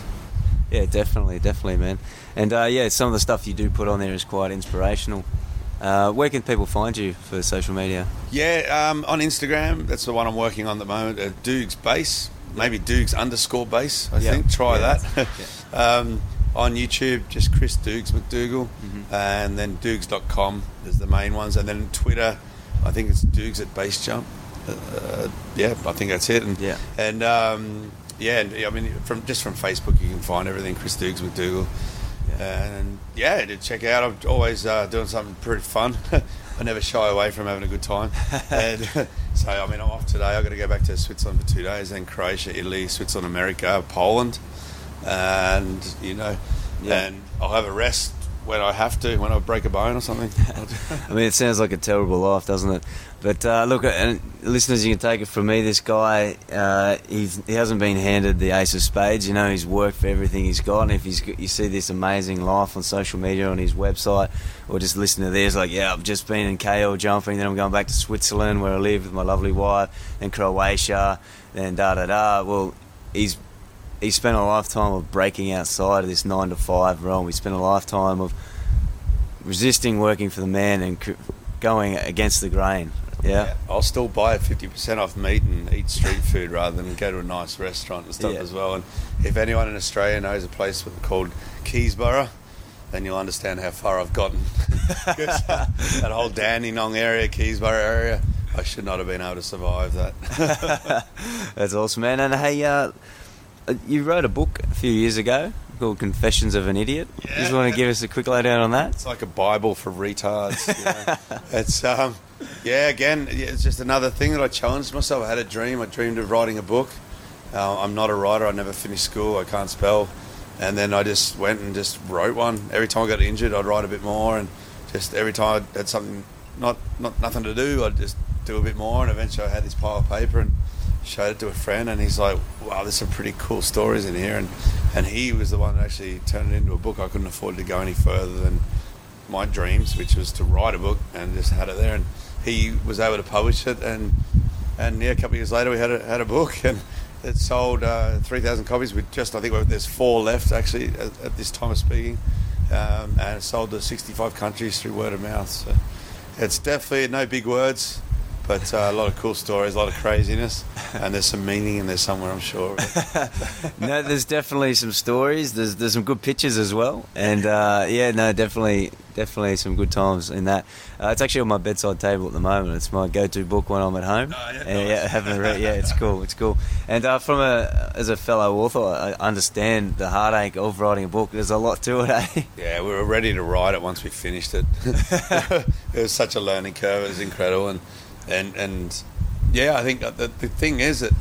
[SPEAKER 2] Yeah, definitely, definitely, man. And uh, yeah, some of the stuff you do put on there is quite inspirational. Uh, where can people find you for social media?
[SPEAKER 3] Yeah, um, on Instagram, that's the one I'm working on at the moment. Uh, Douggs Base, maybe Douggs underscore Base. I
[SPEAKER 2] Yeah.
[SPEAKER 3] think. Try
[SPEAKER 2] Yeah,
[SPEAKER 3] that. um, on YouTube, just Chris Douggs McDougall, and then Douggs.com is the main ones, and then Twitter, I think it's Douggs at Base Jump. Uh, yeah, I think that's it. And
[SPEAKER 2] Yeah.
[SPEAKER 3] and um, yeah, and, I mean, from just from Facebook, you can find everything. Chris Douggs McDougall. And yeah, to check out. I'm always uh, doing something pretty fun. I never shy away from having a good time. and so, I mean, I'm off today. I've got to go back to Switzerland for two days, then Croatia, Italy, Switzerland, America, Poland. And, you know,
[SPEAKER 2] Yeah.
[SPEAKER 3] and I'll have a rest when I have to, when I break a bone or something.
[SPEAKER 2] I mean, it sounds like a terrible life, doesn't it? But uh, look, and listeners, you can take it from me. This guy, uh, he's, he hasn't been handed the ace of spades. You know, he's worked for everything he's got. And if he's, you see this amazing life on social media, on his website, or just listen to this, like, yeah, I've just been in KL jumping, then I'm going back to Switzerland where I live with my lovely wife, then Croatia, and da da da. Well, he's he spent a lifetime of breaking outside of this nine to five realm. He spent a lifetime of resisting working for the man and going against the grain. Yeah.
[SPEAKER 3] I'll still buy 50% off meat and eat street food rather than go to a nice restaurant and stuff
[SPEAKER 2] Yeah.
[SPEAKER 3] as well. And if anyone in Australia knows a place called Keysborough, then you'll understand how far I've gotten. that whole Dandenong area, Keysborough area, I should not have been able to survive that.
[SPEAKER 2] That's awesome, man. And hey, uh, you wrote a book a few years ago called Confessions of an Idiot.
[SPEAKER 3] Yeah.
[SPEAKER 2] Just want to give us a quick lowdown on that?
[SPEAKER 3] It's like a Bible for retards. You know? it's um, yeah. Again, it's just another thing that I challenged myself. I had a dream. I dreamed of writing a book. Uh, I'm not a writer. I never finished school. I can't spell. And then I just went and just wrote one. Every time I got injured, I'd write a bit more. And just every time I had something not not nothing to do, I'd just do a bit more. And eventually, I had this pile of paper and showed it to a friend. And he's like, "Wow, there's some pretty cool stories in here." And and he was the one that actually turned it into a book. I couldn't afford to go any further than my dreams, which was to write a book, and just had it there. And he was able to publish it, and and yeah, a couple of years later, we had a, had a book, and it sold uh, three thousand copies. We just, I think, there's four left actually at, at this time of speaking, um, and it sold to sixty-five countries through word of mouth. So it's definitely no big words. But uh, a lot of cool stories, a lot of craziness, and there's some meaning in there somewhere, I'm sure.
[SPEAKER 2] no, there's definitely some stories. There's there's some good pictures as well, and uh, yeah, no, definitely definitely some good times in that. Uh, it's actually on my bedside table at the moment. It's my go-to book when I'm at home.
[SPEAKER 3] Oh, yeah,
[SPEAKER 2] And,
[SPEAKER 3] nice.
[SPEAKER 2] yeah, having a read. Yeah, it's cool. It's cool. And uh, from a as a fellow author, I understand the heartache of writing a book. There's a lot to it, eh?
[SPEAKER 3] Yeah, we were ready to write it once we finished it. it was such a learning curve. It was incredible, and and and yeah, I think the, the thing is that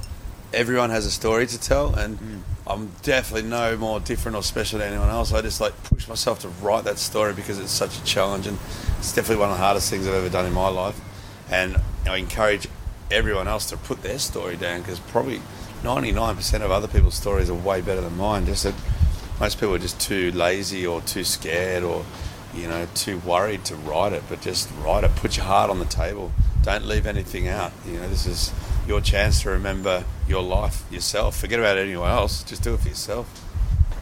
[SPEAKER 3] everyone has a story to tell, and mm. I'm definitely no more different or special than anyone else. I just like push myself to write that story because it's such a challenge, and it's definitely one of the hardest things I've ever done in my life. And I encourage everyone else to put their story down because probably 99% of other people's stories are way better than mine. Just that most people are just too lazy or too scared or you know too worried to write it but just write it put your heart on the table don't leave anything out. You know this is your chance to remember your life yourself. Forget about anyone else. Just do it for yourself.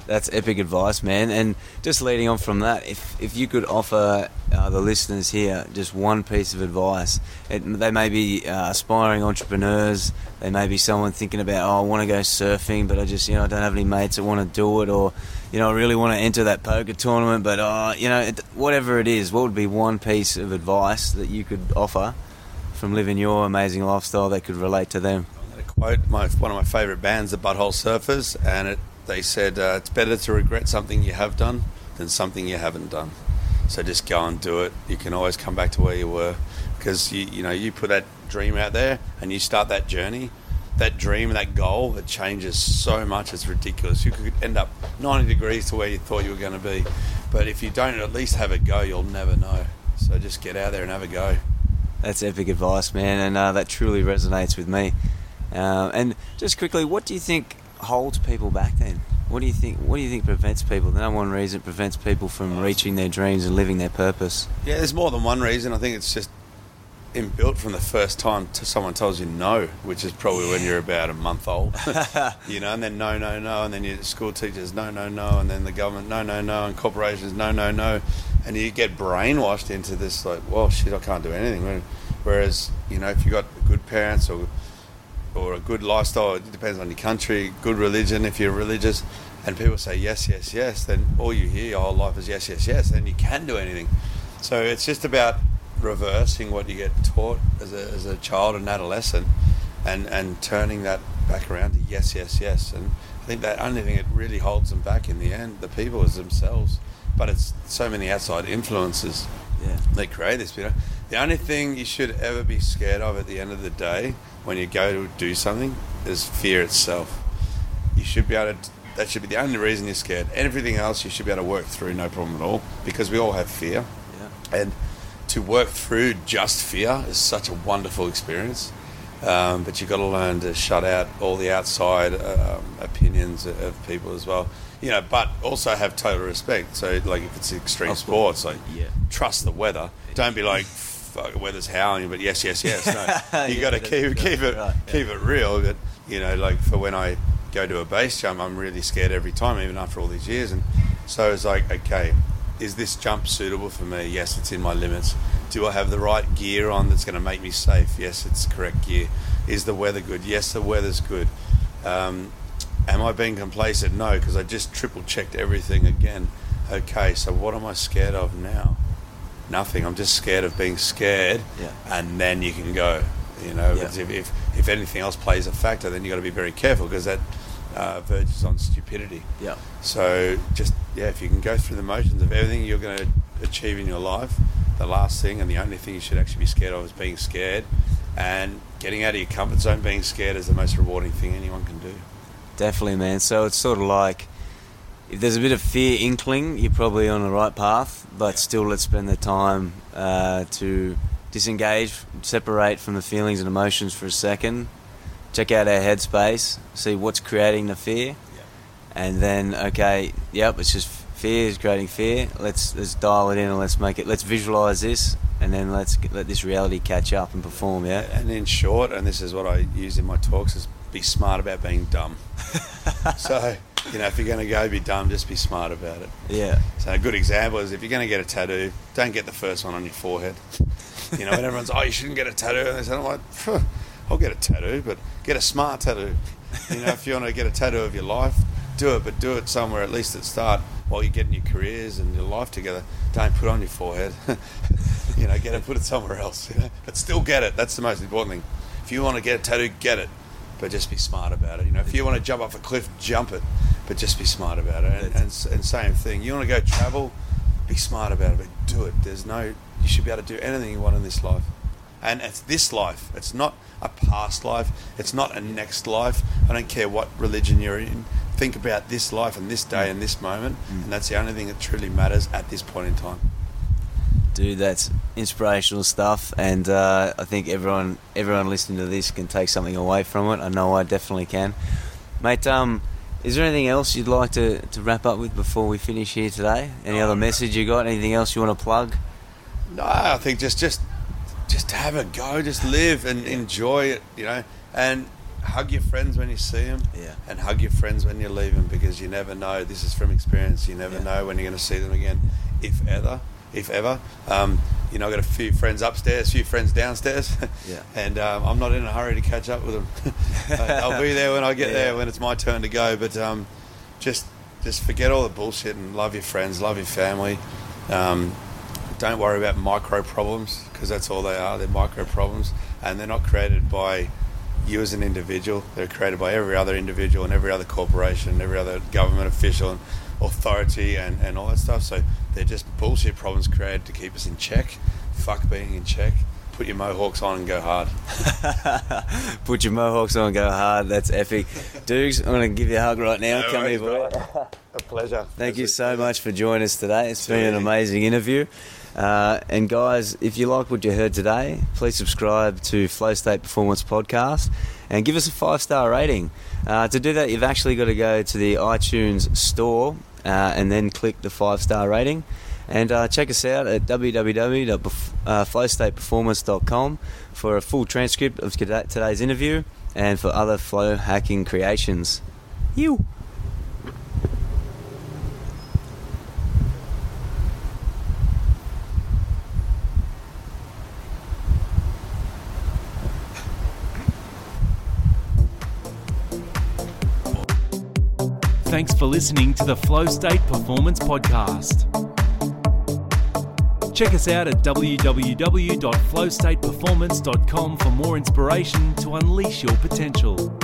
[SPEAKER 2] That's epic advice, man. And just leading on from that, if if you could offer uh, the listeners here just one piece of advice, it, they may be uh, aspiring entrepreneurs, they may be someone thinking about, oh, I want to go surfing, but I just, you know, I don't have any mates that want to do it, or, you know, I really want to enter that poker tournament, but, oh, you know, it, whatever it is, what would be one piece of advice that you could offer from living your amazing lifestyle that could relate to them?
[SPEAKER 3] I'm going to quote my, one of my favourite bands, the Butthole Surfers, and it, they said, uh, it's better to regret something you have done than something you haven't done. So just go and do it. You can always come back to where you were because you you know you put that dream out there and you start that journey. That dream, that goal, it changes so much. It's ridiculous. You could end up 90 degrees to where you thought you were going to be, but if you don't at least have a go, you'll never know. So just get out there and have a go.
[SPEAKER 2] That's epic advice, man, and uh, that truly resonates with me. Uh, and just quickly, what do you think holds people back then? What do you think? What do you think prevents people? The number one reason prevents people from reaching their dreams and living their purpose.
[SPEAKER 3] Yeah, there's more than one reason. I think it's just inbuilt from the first time to someone tells you no, which is probably when you're about a month old. you know, and then no, no, no, and then your school teachers no, no, no, and then the government no, no, no, and corporations no, no, no, and you get brainwashed into this like, well, shit, I can't do anything. Whereas, you know, if you got good parents or or a good lifestyle. It depends on your country, good religion. If you're religious, and people say yes, yes, yes, then all you hear your whole life is yes, yes, yes, and you can do anything. So it's just about reversing what you get taught as a, as a child and adolescent, and and turning that back around to yes, yes, yes. And I think that only thing that really holds them back in the end, the people is themselves. But it's so many outside influences
[SPEAKER 2] Yeah.
[SPEAKER 3] they create this. You know, the only thing you should ever be scared of at the end of the day when you go to do something is fear itself. You should be able to. That should be the only reason you're scared. Everything else you should be able to work through, no problem at all, because we all have fear.
[SPEAKER 2] Yeah.
[SPEAKER 3] And to work through just fear is such a wonderful experience. Um, but you've got to learn to shut out all the outside um, opinions of people as well. You know, but also have total respect. So, like, if it's extreme
[SPEAKER 2] Of
[SPEAKER 3] sports, like,
[SPEAKER 2] Yeah.
[SPEAKER 3] trust the weather. Don't be like, fuck, the weather's howling, but yes, yes, yes. No, you
[SPEAKER 2] Yeah,
[SPEAKER 3] got to keep keep it
[SPEAKER 2] right, yeah.
[SPEAKER 3] keep it real. But you know, like for when I go to a base jump, I'm really scared every time, even after all these years. And so it's like, okay, is this jump suitable for me? Yes, it's in my limits. Do I have the right gear on that's going to make me safe? Yes, it's correct gear. Is the weather good? Yes, the weather's good. Um, am I being complacent? No, because I just triple checked everything again. Okay, so what am I scared of now? Nothing. I'm just scared of being scared,
[SPEAKER 2] Yeah.
[SPEAKER 3] and then you can go. You know,
[SPEAKER 2] Yeah.
[SPEAKER 3] if, if if anything else plays a factor, then you got to be very careful because that uh, verges on stupidity.
[SPEAKER 2] Yeah.
[SPEAKER 3] So just yeah, if you can go through the motions of everything you're going to achieve in your life, the last thing and the only thing you should actually be scared of is being scared, and getting out of your comfort zone. Being scared is the most rewarding thing anyone can do.
[SPEAKER 2] Definitely, man. So it's sort of like if there's a bit of fear inkling, you're probably on the right path, but still, let's spend the time uh, to disengage, separate from the feelings and emotions for a second, check out our headspace, see what's creating the fear, and then, okay, yep, it's just fear is creating fear. Let's let's dial it in and let's make it. Let's visualize this, and then let's get, let this reality catch up and perform. Yeah.
[SPEAKER 3] And in short, and this is what I use in my talks, is be smart about being dumb. so you know, if you're going to go be dumb, just be smart about it.
[SPEAKER 2] Yeah.
[SPEAKER 3] So a good example is if you're going to get a tattoo, don't get the first one on your forehead. You know, when everyone's, oh, you shouldn't get a tattoo, and they say, I'm like, I'll get a tattoo, but get a smart tattoo. You know, if you want to get a tattoo of your life, do it, but do it somewhere at least at start while you're getting your careers and your life together. Don't put it on your forehead. you know, get it, put it somewhere else. You know, but still get it. That's the most important thing. If you want to get a tattoo, get it, but just be smart about it. You know, if you want to jump off a cliff, jump it, but just be smart about it. And, and, and same thing. You want to go travel, be smart about it, but do it. There's no, you should be able to do anything you want in this life. And it's this life. It's not a past life. It's not a next life. I don't care what religion you're in. Think about this life and this day and this moment. Mm. And that's the only thing that truly matters at this point in time.
[SPEAKER 2] Dude, that's inspirational stuff, and uh, I think everyone everyone listening to this can take something away from it. I know I definitely can, mate. Um, is there anything else you'd like to, to wrap up with before we finish here today? Any other message you got? Anything else you want to plug?
[SPEAKER 3] No, I think just just just have a go, just live and enjoy it, you know. And hug your friends when you see them,
[SPEAKER 2] Yeah.
[SPEAKER 3] and hug your friends when you leave them because you never know. This is from experience. You never
[SPEAKER 2] Yeah.
[SPEAKER 3] know when you're going to see them again, if ever, if ever. Um, you know, I've got a few friends upstairs, a few friends downstairs,
[SPEAKER 2] Yeah.
[SPEAKER 3] and um, I'm not in a hurry to catch up with them. I'll be there when I get
[SPEAKER 2] Yeah.
[SPEAKER 3] there when it's my turn to go. But um, just just forget all the bullshit and love your friends, love your family. Um, don't worry about micro problems because that's all they are. They're micro problems, and they're not created by you as an individual. They're created by every other individual and every other corporation, and every other government official and authority, and, and all that stuff. So they're just bullshit problems created to keep us in check. Fuck being in check. Put your mohawks on and go hard.
[SPEAKER 2] Put your mohawks on, and go hard. That's epic. Douggs, I'm going to give you a hug right now.
[SPEAKER 3] No
[SPEAKER 2] Come here, boy.
[SPEAKER 3] A pleasure.
[SPEAKER 2] Thank you
[SPEAKER 3] It's a-
[SPEAKER 2] so much for joining us today. It's been an amazing interview. Uh, and guys, if you like what you heard today, please subscribe to Flow State Performance Podcast and give us a five star rating. Uh, to do that, you've actually got to go to the iTunes store uh, and then click the five star rating. And uh, check us out at www.flowstateperformance.com for a full transcript of today's interview and for other flow hacking creations. You.
[SPEAKER 1] Thanks for listening to the Flow State Performance Podcast. Check us out at www.flowstateperformance.com for more inspiration to unleash your potential.